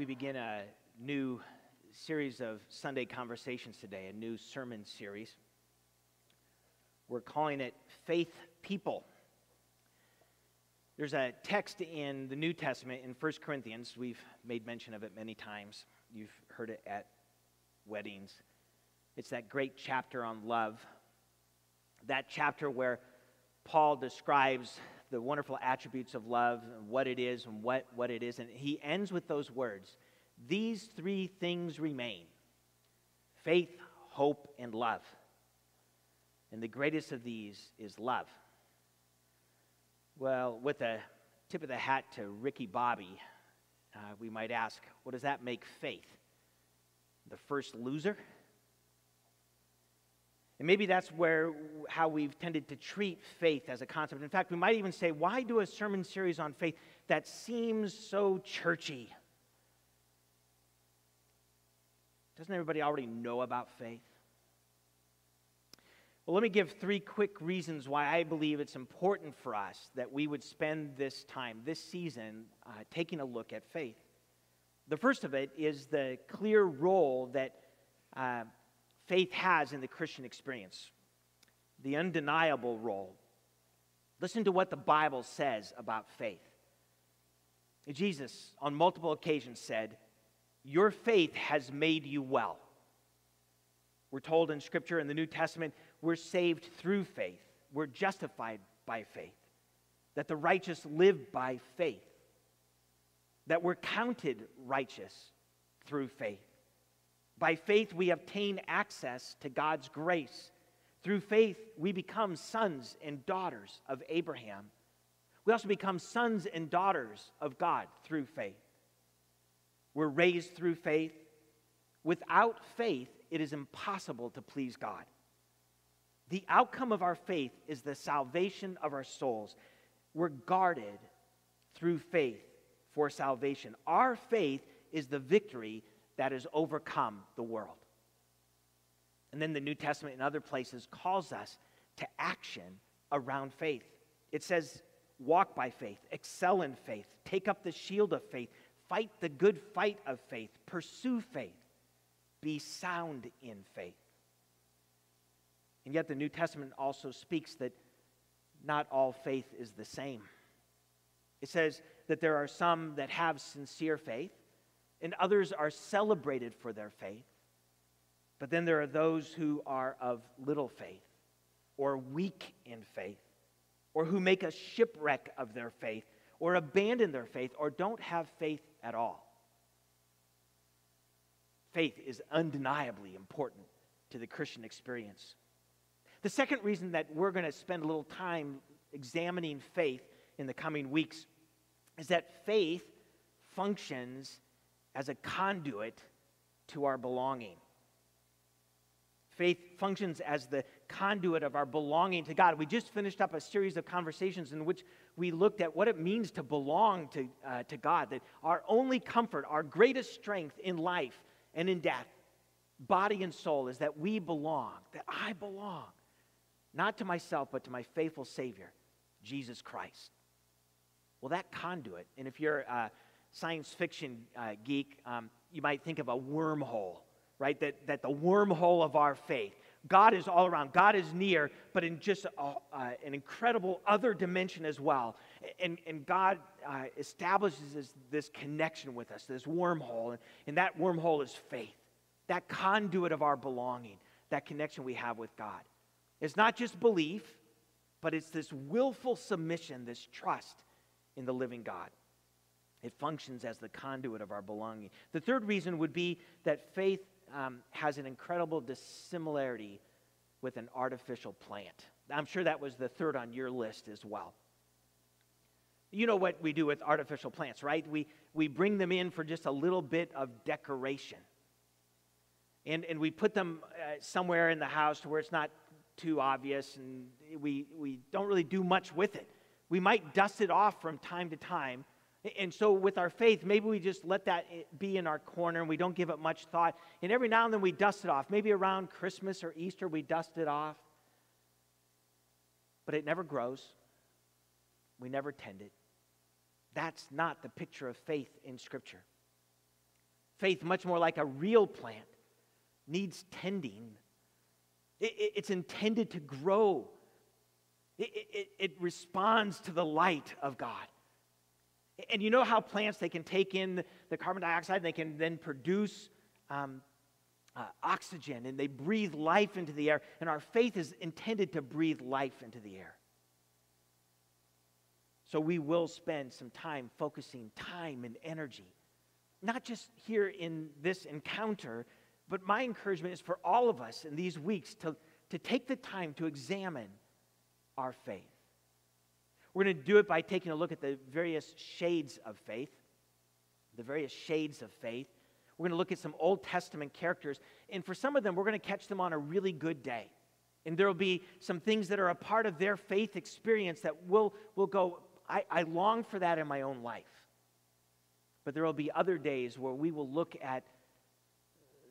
we begin a new series of Sunday conversations today, a new sermon series. We're calling it Faith People. There's a text in the New Testament in 1 Corinthians. We've made mention of it many times. You've heard it at weddings. It's that great chapter on love. That chapter where Paul describes the wonderful attributes of love and what it is and what, what it isn't. He ends with those words These three things remain faith, hope, and love. And the greatest of these is love. Well, with a tip of the hat to Ricky Bobby, uh, we might ask, what does that make faith? The first loser? And maybe that's where how we've tended to treat faith as a concept. In fact, we might even say, why do a sermon series on faith that seems so churchy? Doesn't everybody already know about faith? Well, let me give three quick reasons why I believe it's important for us that we would spend this time, this season, uh, taking a look at faith. The first of it is the clear role that uh, faith has in the Christian experience, the undeniable role. Listen to what the Bible says about faith. Jesus, on multiple occasions, said, Your faith has made you well. We're told in Scripture in the New Testament, we're saved through faith, we're justified by faith, that the righteous live by faith, that we're counted righteous through faith. By faith, we obtain access to God's grace. Through faith, we become sons and daughters of Abraham. We also become sons and daughters of God through faith. We're raised through faith. Without faith, it is impossible to please God. The outcome of our faith is the salvation of our souls. We're guarded through faith for salvation. Our faith is the victory that has overcome the world. And then the New Testament in other places calls us to action around faith. It says, walk by faith, excel in faith, take up the shield of faith, fight the good fight of faith, pursue faith, be sound in faith. And yet the New Testament also speaks that not all faith is the same. It says that there are some that have sincere faith, and others are celebrated for their faith. But then there are those who are of little faith, or weak in faith, or who make a shipwreck of their faith, or abandon their faith, or don't have faith at all. Faith is undeniably important to the Christian experience. The second reason that we're going to spend a little time examining faith in the coming weeks is that faith functions as a conduit to our belonging. Faith functions as the conduit of our belonging to God. We just finished up a series of conversations in which we looked at what it means to belong to, uh, to God, that our only comfort, our greatest strength in life and in death, body and soul, is that we belong, that I belong, not to myself, but to my faithful Savior, Jesus Christ. Well, that conduit, and if you're. Uh, science fiction uh, geek, um, you might think of a wormhole, right? That, that the wormhole of our faith. God is all around. God is near, but in just a, uh, an incredible other dimension as well. And, and God uh, establishes this, this, connection with us, this wormhole. And, and that wormhole is faith, that conduit of our belonging, that connection we have with God. It's not just belief, but it's this willful submission, this trust in the living God. It functions as the conduit of our belonging. The third reason would be that faith um, has an incredible dissimilarity with an artificial plant. I'm sure that was the third on your list as well. You know what we do with artificial plants, right? We, we bring them in for just a little bit of decoration. And, and we put them uh, somewhere in the house where it's not too obvious and we, we don't really do much with it. We might dust it off from time to time, and so, with our faith, maybe we just let that eh, be in our corner and we don't give it much thought. And every now and then we dust it off. Maybe around Christmas or Easter we dust it off. But it never grows, we never tend it. That's not the picture of faith in Scripture. Faith, much more like a real plant, needs tending. It, it, it's intended to grow, it responds to the light of God. And you know how plants, they can take in the carbon dioxide, and they can then produce um, uh, oxygen, and they breathe life into the air. And our faith is intended to breathe life into the air. So we will spend some time focusing time and energy, not just here in this encounter, but my encouragement is for all of us in these weeks to, to take the time to examine our faith. We're going to do it by taking a look at the various shades of faith, the various shades of faith. We're going to look at some Old Testament characters, and for some of them, we're going to catch them on a really good day. And there will be some things that are a part of their faith experience that will will go, I, I long for that in my own life. But there will be other days where we will look at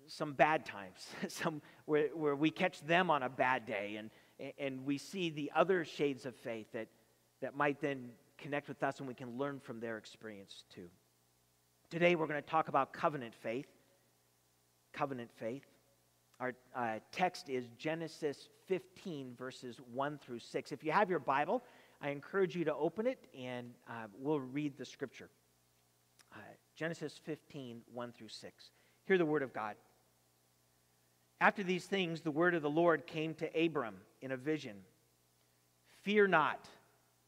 some bad times, some where, where we catch them on a bad day, and, and we see the other shades of faith that, that might then connect with us and we can learn from their experience too. Today we're going to talk about covenant faith. Covenant faith. Our uh, text is Genesis 15, verses 1 through 6. If you have your Bible, I encourage you to open it and uh, we'll read the scripture. Uh, Genesis 15, 1 through 6. Hear the word of God. After these things, the word of the Lord came to Abram in a vision Fear not,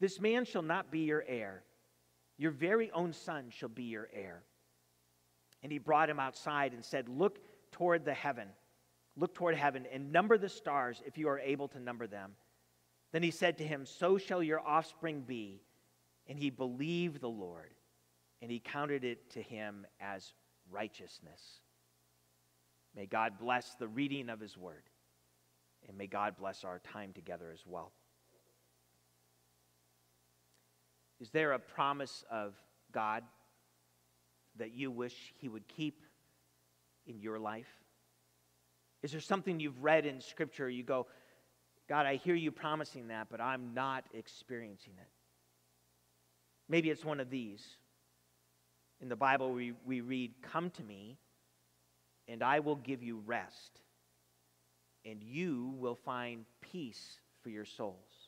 This man shall not be your heir, your very own son shall be your heir. And he brought him outside and said, Look toward the heaven, look toward heaven, and number the stars if you are able to number them. Then he said to him, So shall your offspring be. And he believed the Lord, and he counted it to him as righteousness. May God bless the reading of his word, and may God bless our time together as well. Is there a promise of God that you wish he would keep in your life? Is there something you've read in Scripture you go, God, I hear you promising that, but I'm not experiencing it. Maybe it's one of these. In the Bible, we, we read, Come to me, and I will give you rest, and you will find peace for your souls.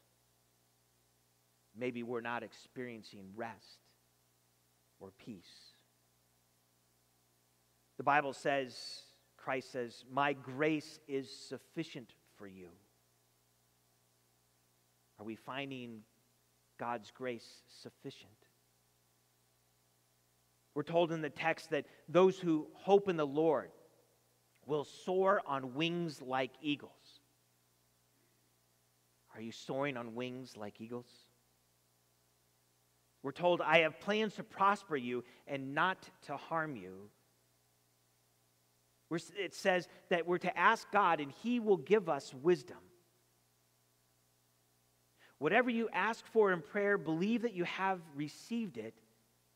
Maybe we're not experiencing rest or peace. The Bible says, Christ says, My grace is sufficient for you. Are we finding God's grace sufficient? We're told in the text that those who hope in the Lord will soar on wings like eagles. Are you soaring on wings like eagles? We're told, I have plans to prosper you and not to harm you. It says that we're to ask God and He will give us wisdom. Whatever you ask for in prayer, believe that you have received it,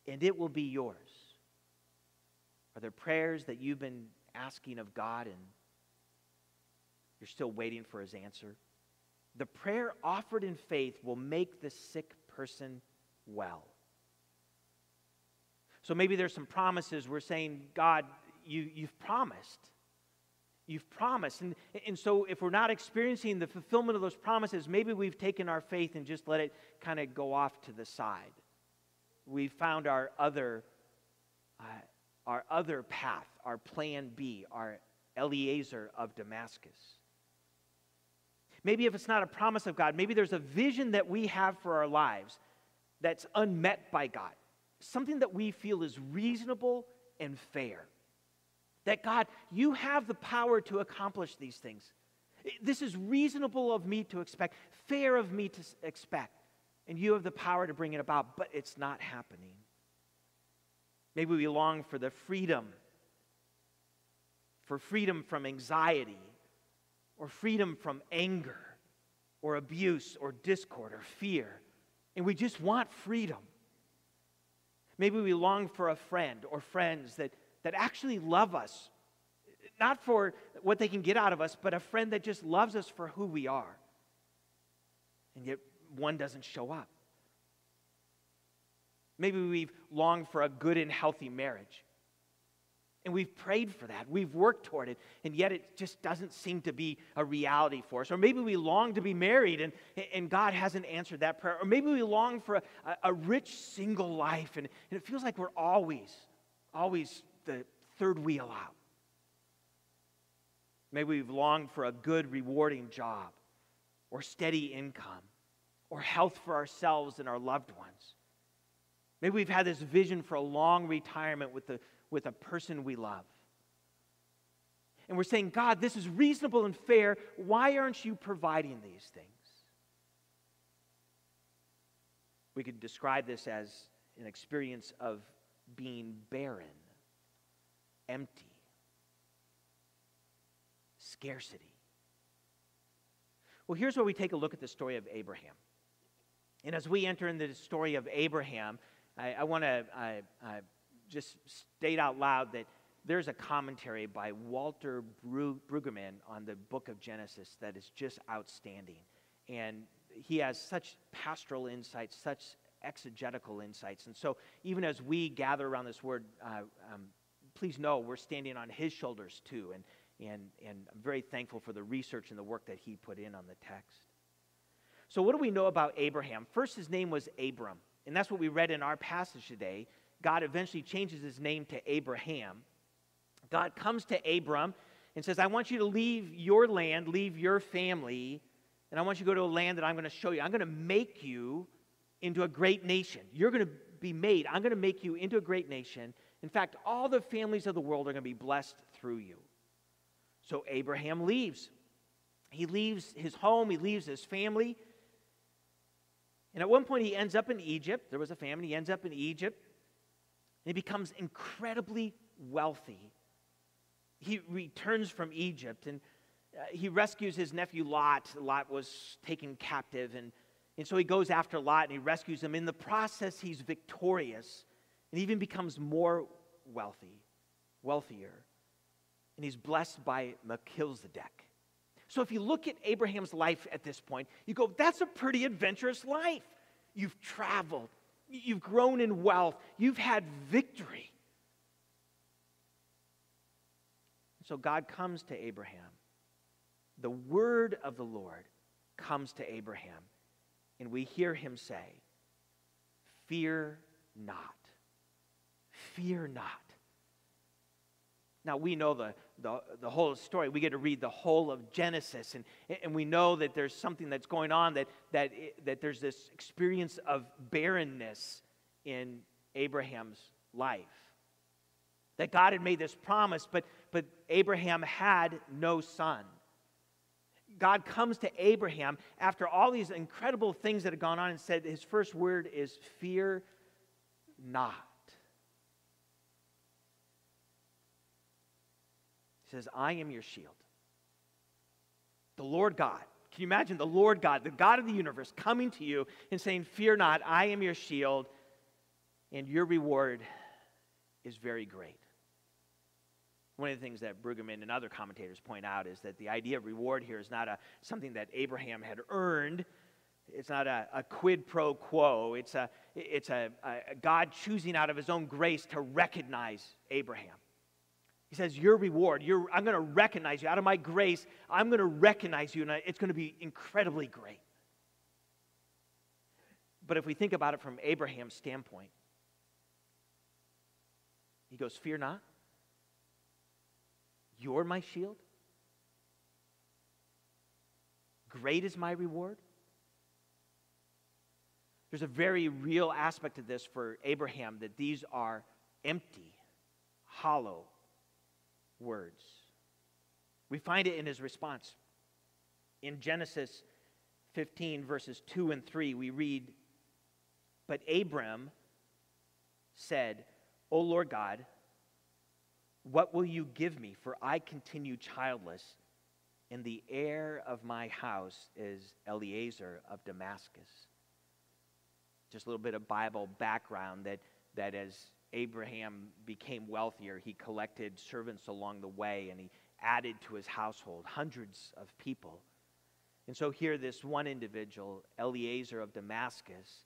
and it will be yours. Are there prayers that you've been asking of God and you're still waiting for his answer? The prayer offered in faith will make the sick person well. So maybe there's some promises we're saying, God, you, you've promised. You've promised. And, and so, if we're not experiencing the fulfillment of those promises, maybe we've taken our faith and just let it kind of go off to the side. We've found our other, uh, our other path, our plan B, our Eliezer of Damascus. Maybe if it's not a promise of God, maybe there's a vision that we have for our lives that's unmet by God, something that we feel is reasonable and fair. That God, you have the power to accomplish these things. This is reasonable of me to expect, fair of me to expect, and you have the power to bring it about, but it's not happening. Maybe we long for the freedom for freedom from anxiety, or freedom from anger, or abuse, or discord, or fear. And we just want freedom. Maybe we long for a friend or friends that, that actually love us, not for what they can get out of us, but a friend that just loves us for who we are. And yet one doesn't show up. Maybe we've longed for a good and healthy marriage. And we've prayed for that. We've worked toward it. And yet it just doesn't seem to be a reality for us. Or maybe we long to be married and, and God hasn't answered that prayer. Or maybe we long for a, a rich single life and, and it feels like we're always, always the third wheel out. Maybe we've longed for a good, rewarding job or steady income or health for ourselves and our loved ones. Maybe we've had this vision for a long retirement with, the, with a person we love. And we're saying, God, this is reasonable and fair. Why aren't you providing these things? We could describe this as an experience of being barren, empty, scarcity. Well, here's where we take a look at the story of Abraham. And as we enter into the story of Abraham, I, I want to just state out loud that there's a commentary by Walter Brueggemann on the book of Genesis that is just outstanding. And he has such pastoral insights, such exegetical insights. And so, even as we gather around this word, uh, um, please know we're standing on his shoulders too. And, and, and I'm very thankful for the research and the work that he put in on the text. So, what do we know about Abraham? First, his name was Abram. And that's what we read in our passage today. God eventually changes his name to Abraham. God comes to Abram and says, I want you to leave your land, leave your family, and I want you to go to a land that I'm going to show you. I'm going to make you into a great nation. You're going to be made. I'm going to make you into a great nation. In fact, all the families of the world are going to be blessed through you. So Abraham leaves. He leaves his home, he leaves his family, and at one point, he ends up in Egypt. There was a famine. He ends up in Egypt. He becomes incredibly wealthy. He returns from Egypt and uh, he rescues his nephew Lot. Lot was taken captive. And, and so he goes after Lot and he rescues him. In the process, he's victorious and even becomes more wealthy, wealthier. And he's blessed by Melchizedek. So if you look at Abraham's life at this point, you go, that's a pretty adventurous life. You've traveled, you've grown in wealth, you've had victory. So God comes to Abraham. The word of the Lord comes to Abraham, and we hear him say, Fear not. Fear not. Now, we know the, the, the whole story. We get to read the whole of Genesis, and, and we know that there's something that's going on, that, that, that there's this experience of barrenness in Abraham's life. That God had made this promise, but, but Abraham had no son. God comes to Abraham after all these incredible things that had gone on and said, His first word is, Fear not. He says, I am your shield. The Lord God. Can you imagine the Lord God, the God of the universe, coming to you and saying, Fear not, I am your shield, and your reward is very great. One of the things that Brueggemann and other commentators point out is that the idea of reward here is not a, something that Abraham had earned. It's not a, a quid pro quo. It's, a, it's a, a God choosing out of his own grace to recognize Abraham. He says, Your reward, your, I'm going to recognize you. Out of my grace, I'm going to recognize you, and it's going to be incredibly great. But if we think about it from Abraham's standpoint, he goes, Fear not. You're my shield. Great is my reward. There's a very real aspect of this for Abraham that these are empty, hollow words. We find it in his response. In Genesis 15, verses 2 and 3, we read, But Abram said, O Lord God, What will you give me? For I continue childless, and the heir of my house is Eliezer of Damascus. Just a little bit of Bible background that, that as Abraham became wealthier, he collected servants along the way and he added to his household hundreds of people. And so here, this one individual, Eliezer of Damascus,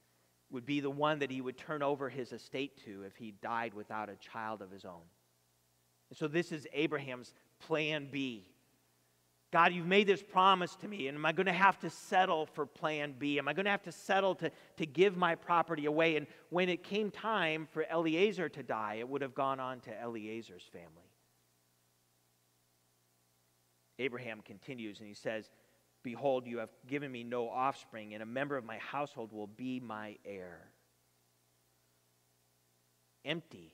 would be the one that he would turn over his estate to if he died without a child of his own. And so this is Abraham's plan B. God, you've made this promise to me, and am I going to have to settle for plan B? Am I going to have to settle to, to give my property away? And when it came time for Eliezer to die, it would have gone on to Eliezer's family. Abraham continues and he says, Behold, you have given me no offspring, and a member of my household will be my heir. Empty,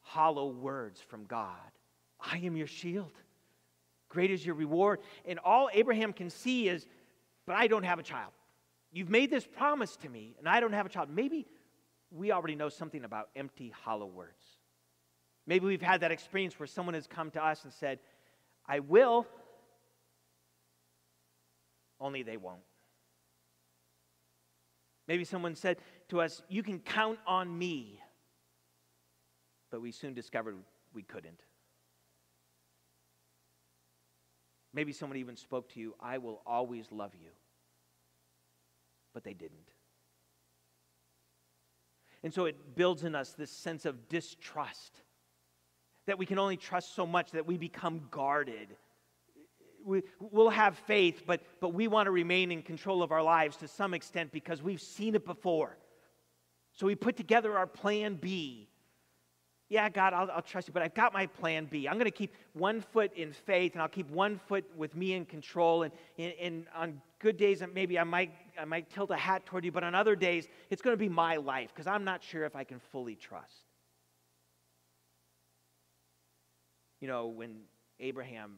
hollow words from God. I am your shield. Great is your reward. And all Abraham can see is, but I don't have a child. You've made this promise to me, and I don't have a child. Maybe we already know something about empty, hollow words. Maybe we've had that experience where someone has come to us and said, I will, only they won't. Maybe someone said to us, You can count on me. But we soon discovered we couldn't. Maybe someone even spoke to you, I will always love you. But they didn't. And so it builds in us this sense of distrust that we can only trust so much that we become guarded we, will have faith, but, but we want to remain in control of our lives to some extent because we've seen it before. So we put together our plan B. Yeah, God, I'll, I'll trust you, but I've got my plan B. I'm going to keep one foot in faith, and I'll keep one foot with me in control. And, and, and on good days, maybe I might, I might tilt a hat toward you, but on other days, it's going to be my life because I'm not sure if I can fully trust. You know, when Abraham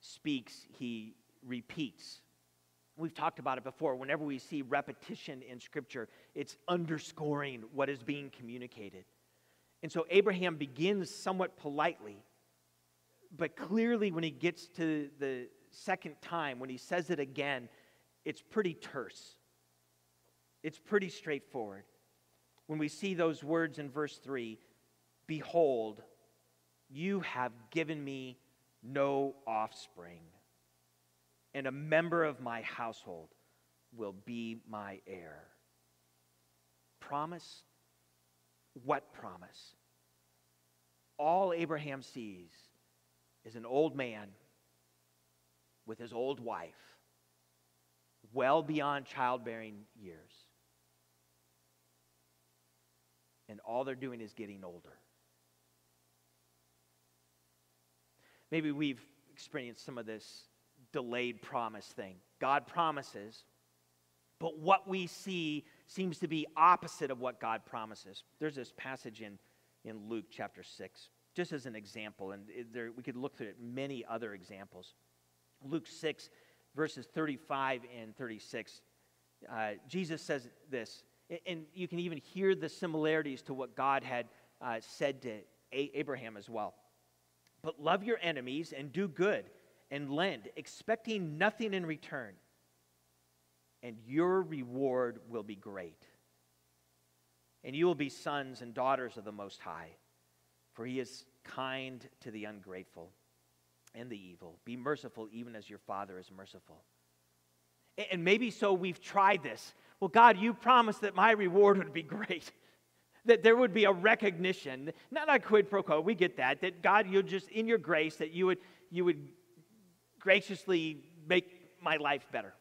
speaks, he repeats. We've talked about it before. Whenever we see repetition in Scripture, it's underscoring what is being communicated. And so Abraham begins somewhat politely, but clearly, when he gets to the second time, when he says it again, it's pretty terse. It's pretty straightforward. When we see those words in verse 3 Behold, you have given me no offspring, and a member of my household will be my heir. Promise? What promise? All Abraham sees is an old man with his old wife, well beyond childbearing years. And all they're doing is getting older. Maybe we've experienced some of this delayed promise thing. God promises, but what we see seems to be opposite of what God promises. There's this passage in, in Luke chapter 6, just as an example, and there, we could look at many other examples. Luke 6, verses 35 and 36, uh, Jesus says this, and you can even hear the similarities to what God had uh, said to A- Abraham as well. But love your enemies and do good and lend, expecting nothing in return, and your reward will be great. And you will be sons and daughters of the Most High, for he is kind to the ungrateful and the evil. Be merciful, even as your Father is merciful. And maybe so we've tried this. Well, God, you promised that my reward would be great that there would be a recognition, not a quid pro quo, we get that, that God, you just, in your grace, that you would, you would graciously make my life better.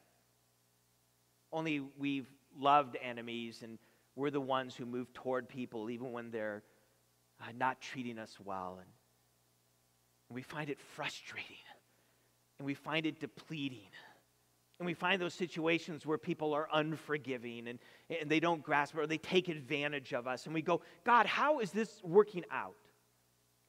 Only we've loved enemies and we're the ones who move toward people even when they're uh, not treating us well. And, we find it frustrating and we find it depleting. And we find those situations where people are unforgiving and, and they don't grasp or they take advantage of us. And we go, God, how is this working out?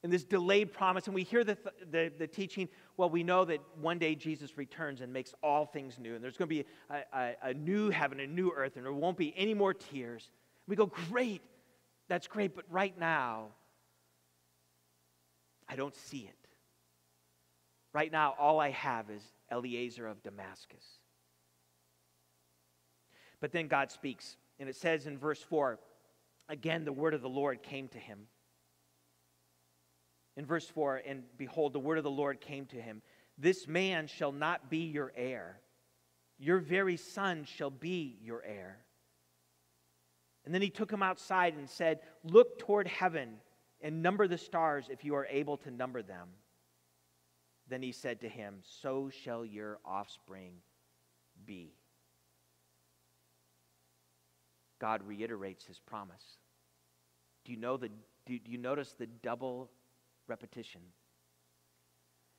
And this delayed promise. And we hear the, the, the, teaching, well, we know that one day Jesus returns and makes all things new. And there's going to be a, a, a new heaven, a new earth, and there won't be any more tears. We go, great, that's great. But right now, I don't see it. Right now, all I have is Eliezer of Damascus. But then God speaks, and it says in verse 4 again, the word of the Lord came to him. In verse 4, and behold, the word of the Lord came to him This man shall not be your heir, your very son shall be your heir. And then he took him outside and said, Look toward heaven and number the stars if you are able to number them. Then he said to him, So shall your offspring be. God reiterates his promise. Do you know the do, you notice the double repetition?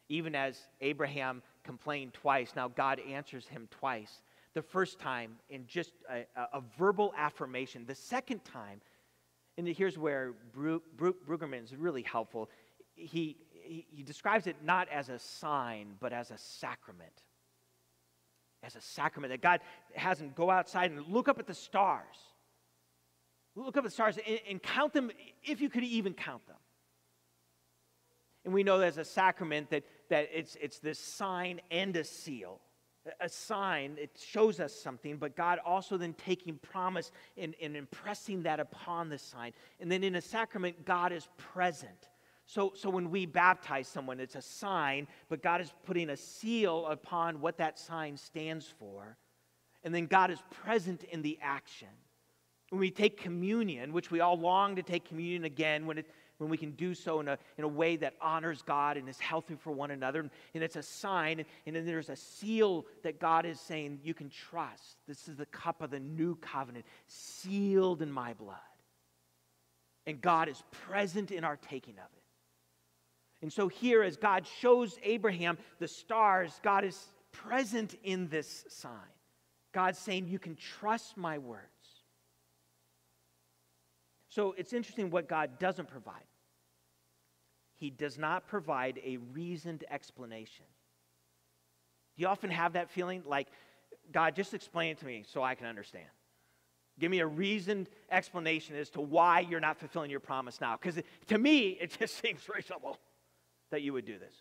Even as Abraham complained twice, now God answers him twice. The first time in just a, a verbal affirmation. The second time, and here's where Bru, Bru, Brueggemann is really helpful. He, he, he describes it not as a sign, but as a sacrament. As a sacrament that God has him go outside and look up at the stars. Look up at the stars and, and count them if you could even count them. And we know as a sacrament that, that it's, it's this sign and a seal. A sign, it shows us something, but God also then taking promise and, and impressing that upon the sign. And then in a sacrament, God is present. So, so when we baptize someone, it's a sign, but God is putting a seal upon what that sign stands for. And then God is present in the action. When we take communion, which we all long to take communion again, when, it, when we can do so in a, in a way that honors God and is healthy for one another, and, and it's a sign, and then there's a seal that God is saying you can trust. This is the cup of the new covenant, sealed in my blood. And God is present in our taking of it. And so, here, as God shows Abraham the stars, God is present in this sign. God's saying, You can trust my words. So, it's interesting what God doesn't provide. He does not provide a reasoned explanation. You often have that feeling like, God, just explain it to me so I can understand? Give me a reasoned explanation as to why you're not fulfilling your promise now. Because to me, it just seems reasonable that you would do this.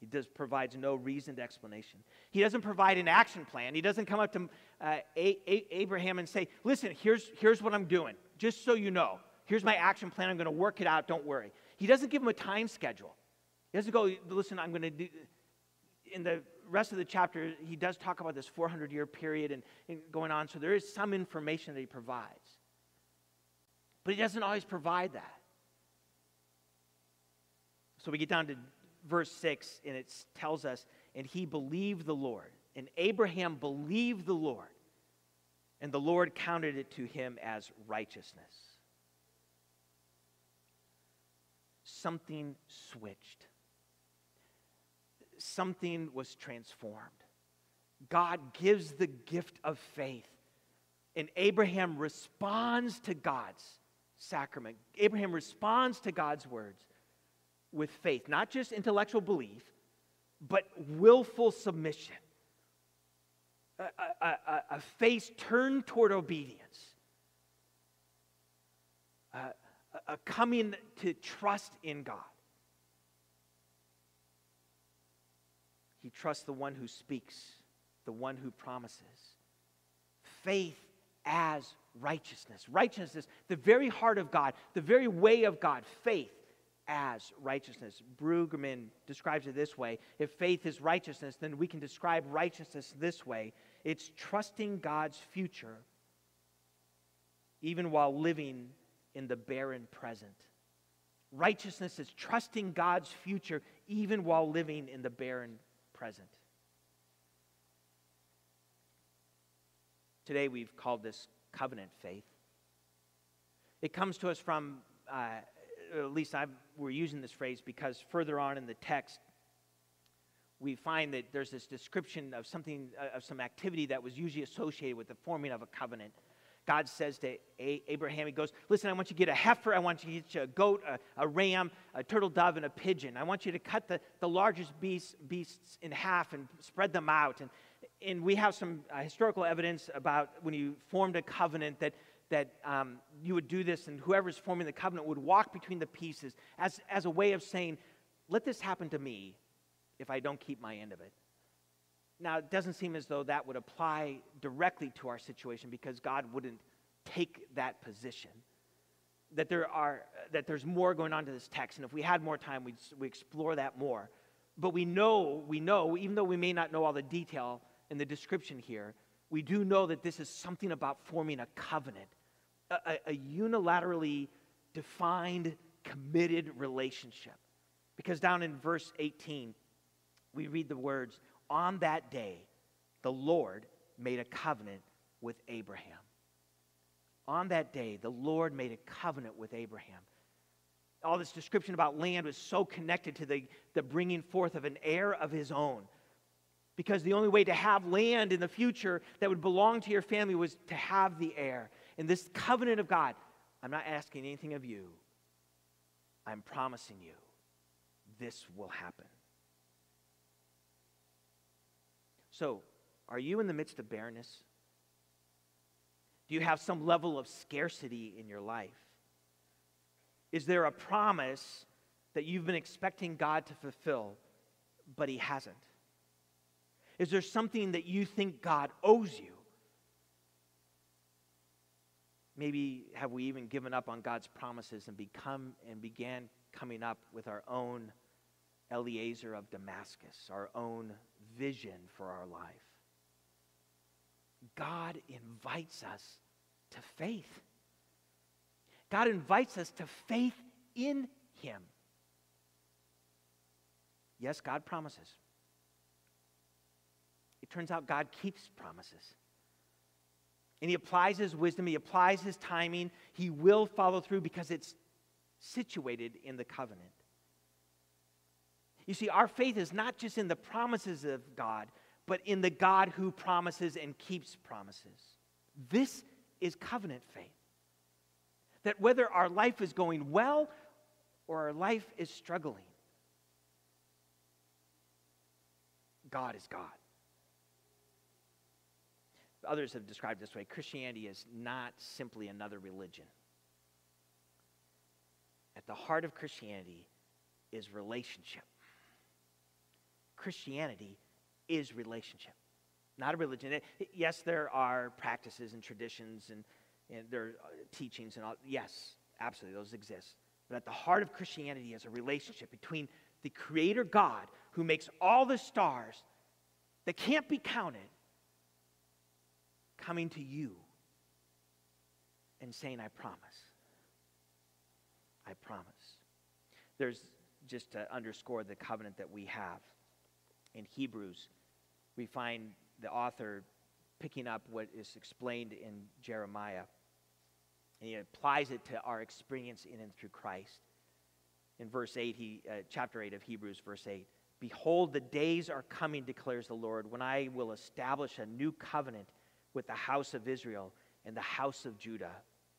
He does provides no reasoned explanation. He doesn't provide an action plan. He doesn't come up to uh, a- a- Abraham and say, "Listen, here's here's what I'm doing. Just so you know, here's my action plan. I'm going to work it out. Don't worry." He doesn't give him a time schedule. He doesn't go, "Listen, I'm going to do." In the rest of the chapter, he does talk about this 400 year period and, and going on. So there is some information that he provides, but he doesn't always provide that. So we get down to verse 6, and it tells us, and he believed the Lord. And Abraham believed the Lord, and the Lord counted it to him as righteousness. Something switched, something was transformed. God gives the gift of faith, and Abraham responds to God's sacrament. Abraham responds to God's words with faith, not just intellectual belief, but willful submission. A, a, a, a face turned toward obedience. a coming to trust in God. He trusts the one who speaks, the one who promises. Faith as righteousness. Righteousness, the very heart of God, the very way of God. Faith as righteousness. Brueggemann describes it this way if faith is righteousness, then we can describe righteousness this way it's trusting God's future even while living in the barren present. Righteousness is trusting God's future even while living in the barren present. Today we've called this covenant faith. It comes to us from uh, at least i we're using this phrase because further on in the text, we find that there's this description of something, uh, of some activity that was usually associated with the forming of a covenant. God says to a- Abraham, He goes, Listen, I want you to get a heifer, I want you to get a goat, a, a ram, a turtle dove, and a pigeon. I want you to cut the, the largest beasts, beasts in half and spread them out. And, and we have some uh, historical evidence about when you formed a covenant that that um, you would do this, and whoever's forming the covenant would walk between the pieces as, as a way of saying, Let this happen to me if I don't keep my end of it. Now, it doesn't seem as though that would apply directly to our situation because God wouldn't take that position. That, there are, that there's more going on to this text, and if we had more time, we'd, we explore that more. But we know, we know, even though we may not know all the detail in the description here, we do know that this is something about forming a covenant, a, a unilaterally defined, committed relationship. Because down in verse 18, we read the words, On that day, the Lord made a covenant with Abraham. On that day, the Lord made a covenant with Abraham. All this description about land was so connected to the, the bringing forth of an heir of his own because the only way to have land in the future that would belong to your family was to have the heir. In this covenant of God, I'm not asking anything of you. I'm promising you this will happen. So, are you in the midst of barrenness? Do you have some level of scarcity in your life? Is there a promise that you've been expecting God to fulfill, but He hasn't? Is there something that you think God owes you? Maybe have we even given up on God's promises and become and began coming up with our own Eliezer of Damascus, our own vision for our life. God invites us to faith. God invites us to faith in Him. Yes, God promises. It turns out God keeps promises. And he applies his wisdom, he applies his timing. He will follow through because it's situated in the covenant. You see, our faith is not just in the promises of God, but in the God who promises and keeps promises. This is covenant faith. That whether our life is going well or our life is struggling, God is God others have described this way Christianity is not simply another religion. At the heart of Christianity is relationship. Christianity is relationship, not a religion. Yes, there are practices and traditions and, and there are uh, teachings and all. Yes, absolutely, those exist. But at the heart of Christianity is a relationship between the Creator God who makes all the stars that can't be counted coming to you and saying, I promise. I promise. There's just to underscore the covenant that we have. In Hebrews, we find the author picking up what is explained in Jeremiah, and he applies it to our experience in and through Christ. In verse 8, he, uh, chapter 8 of Hebrews, verse 8, Behold, the days are coming, declares the Lord, when I will establish a new covenant with the house of Israel and the house of Judah.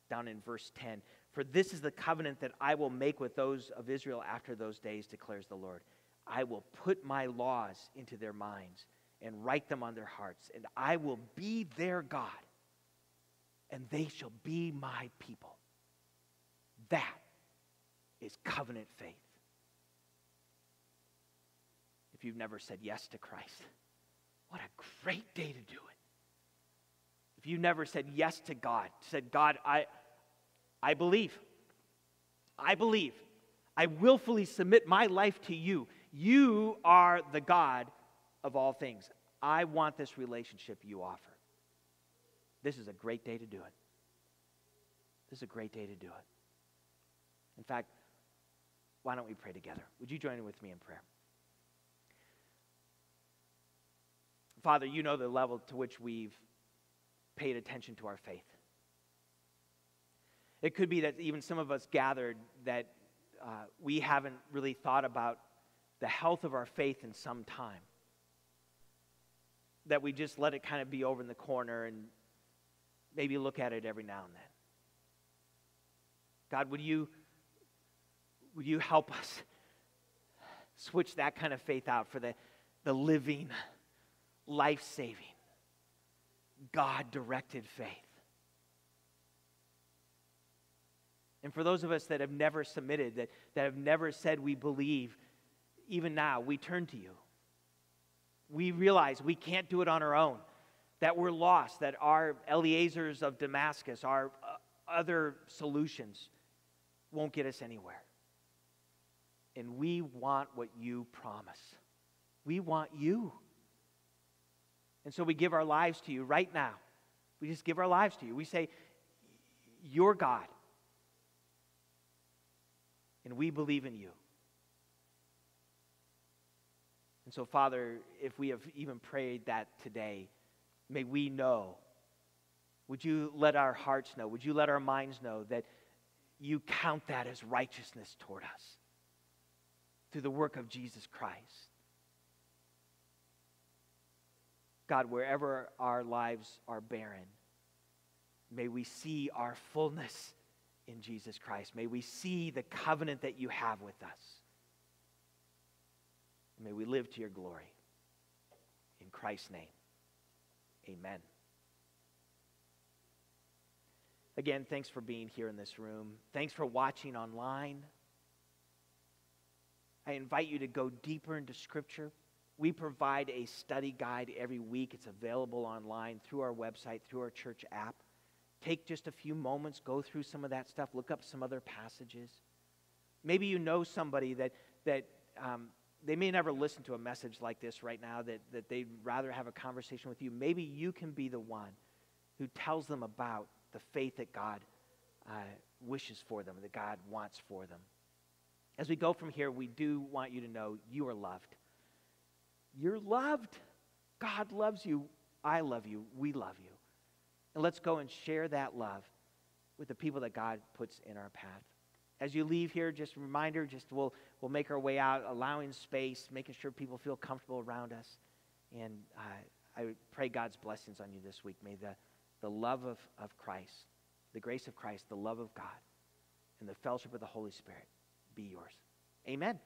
Down in verse 10. For this is the covenant that I will make with those of Israel after those days, declares the Lord. I will put my laws into their minds and write them on their hearts, and I will be their God, and they shall be my people. That is covenant faith. If you've never said yes to Christ, what a great day to do it if you've never said yes to God, said, God, I, I believe, I believe, I willfully submit my life to you. You are the God of all things. I want this relationship you offer. This is a great day to do it. This is a great day to do it. In fact, why don't we pray together? Would you join with me in prayer? Father, you know the level to which we've paid attention to our faith. It could be that even some of us gathered that uh, we haven't really thought about the health of our faith in some time. That we just let it kind of be over in the corner and maybe look at it every now and then. God, would you, would you help us switch that kind of faith out for the, the living, life saving, God directed faith. And for those of us that have never submitted, that, that have never said we believe, even now, we turn to you. We realize we can't do it on our own, that we're lost, that our Eliezers of Damascus, our uh, other solutions, won't get us anywhere. And we want what you promise. We want you. And so we give our lives to you right now. We just give our lives to you. We say, You're God. And we believe in you. And so, Father, if we have even prayed that today, may we know. Would you let our hearts know? Would you let our minds know that you count that as righteousness toward us through the work of Jesus Christ? God, wherever our lives are barren, may we see our fullness in Jesus Christ. May we see the covenant that you have with us. May we live to your glory. In Christ's name, amen. Again, thanks for being here in this room. Thanks for watching online. I invite you to go deeper into Scripture. We provide a study guide every week. It's available online through our website, through our church app. Take just a few moments, go through some of that stuff, look up some other passages. Maybe you know somebody that, that um, they may never listen to a message like this right now, that, that they'd rather have a conversation with you. Maybe you can be the one who tells them about the faith that God uh, wishes for them, that God wants for them. As we go from here, we do want you to know you are loved. You're loved. God loves you. I love you. We love you. And let's go and share that love with the people that God puts in our path. As you leave here, just a reminder, just we'll, we'll make our way out, allowing space, making sure people feel comfortable around us. And uh, I pray God's blessings on you this week. May the, the love of, of Christ, the grace of Christ, the love of God, and the fellowship of the Holy Spirit be yours. Amen.